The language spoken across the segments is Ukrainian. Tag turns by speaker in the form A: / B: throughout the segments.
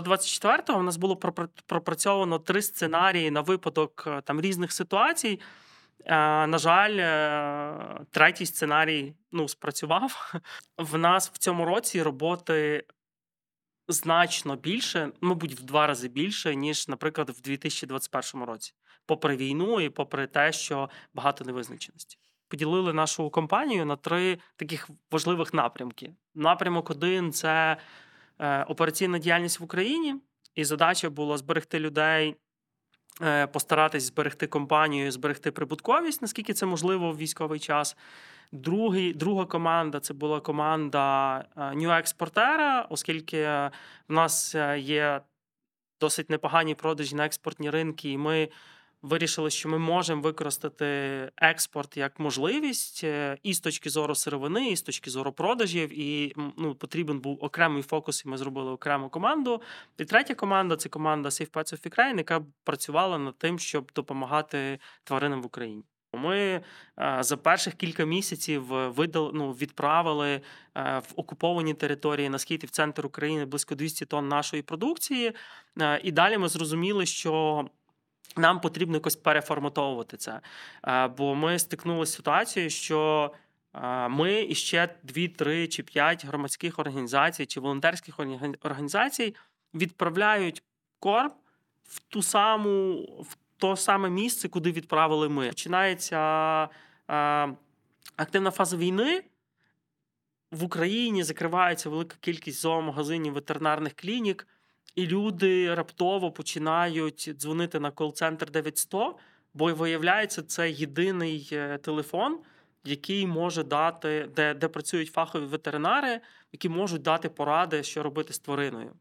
A: до 24-го у нас було пропрацьовано три сценарії на випадок е, там різних ситуацій. На жаль, третій сценарій ну, спрацював. В нас в цьому році роботи значно більше, мабуть, в два рази більше, ніж, наприклад, в 2021 році, попри війну і попри те, що багато невизначеності. Поділили нашу компанію на три таких важливих напрямки. Напрямок один це е, операційна діяльність в Україні, і задача була зберегти людей. Е, постаратись зберегти компанію, зберегти прибутковість, наскільки це можливо в військовий час. Другий, Друга команда це була команда New е, експортера, оскільки в нас е, є досить непогані продажі на експортні ринки, і ми вирішили, що ми можемо використати експорт як можливість е, і з точки зору сировини, і з точки зору продажів. І ну, потрібен був окремий фокус, і ми зробили окрему команду. І третя команда це команда Safe Pets of Ukraine, яка працювала над тим, щоб допомагати тваринам в Україні. Ми е, за перших кілька місяців видали, ну, відправили е, в окуповані території на схід в центр України близько 200 тонн нашої продукції. Е, і далі ми зрозуміли, що. Нам потрібно якось переформатовувати це. Бо ми стикнулися з ситуацією, що ми і ще 2, 3 чи 5 громадських організацій чи волонтерських організацій відправляють корм в ту саму в то саме місце, куди відправили ми. Починається активна фаза війни. В Україні закривається велика кількість зоомагазинів, ветеринарних клінік, і люди раптово починають дзвонити на кол-центр 900, бо виявляється, це єдиний е, телефон, який може дати, де де працюють фахові ветеринари, які можуть дати поради, що робити з твариною.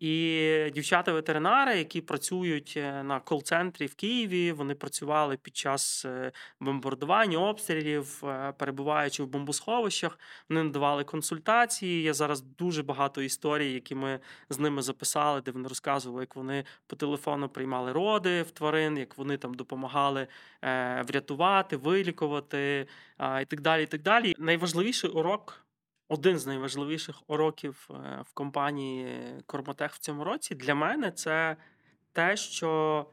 A: І дівчата-ветеринари, які працюють е, на кол-центрі в Києві, вони працювали під час е, бомбардування, обстрілів, е, перебуваючи в бомбосховищах, вони надавали консультації. Є зараз дуже багато історій, які ми з ними записали, де вони розказували, як вони по телефону приймали роди в тварин, як вони там допомагали врятувати, вилікувати і так далі. І так далі. Найважливіший урок один з найважливіших уроків е, в компанії Кормотех в цьому році для мене це те, що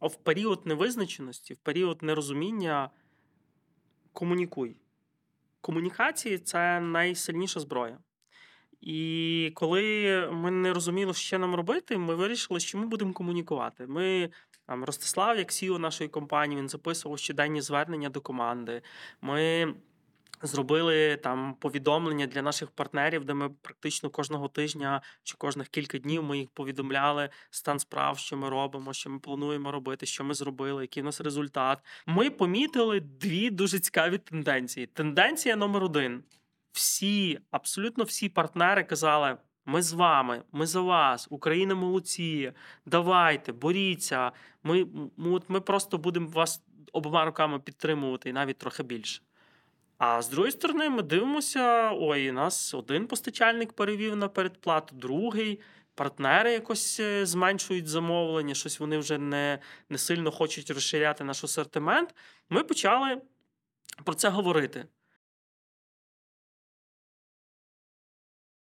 A: в період невизначеності, в період нерозуміння комунікуй. Комунікації це найсильніша зброя. І коли ми не розуміли, що нам робити, ми вирішили, що ми будемо комунікувати. Ми там Ростислав, як CEO нашої компанії, він записував щоденні звернення до команди. Ми Зробили там повідомлення для наших партнерів, де ми практично кожного тижня чи кожних кілька днів ми їх повідомляли стан справ, що ми робимо, що ми плануємо робити, що ми зробили, який у нас результат. Ми помітили дві дуже цікаві тенденції. Тенденція номер один: всі, абсолютно всі партнери казали: ми з вами, ми за вас, Україна молодці, давайте, боріться. Ми, ми, ми просто будемо вас обома руками підтримувати і навіть трохи більше. А з другої сторони, ми дивимося: ой, нас один постачальник перевів на передплату, другий. Партнери якось е, зменшують замовлення, щось вони вже не не сильно хочуть розширяти наш асортимент. Ми почали про це говорити.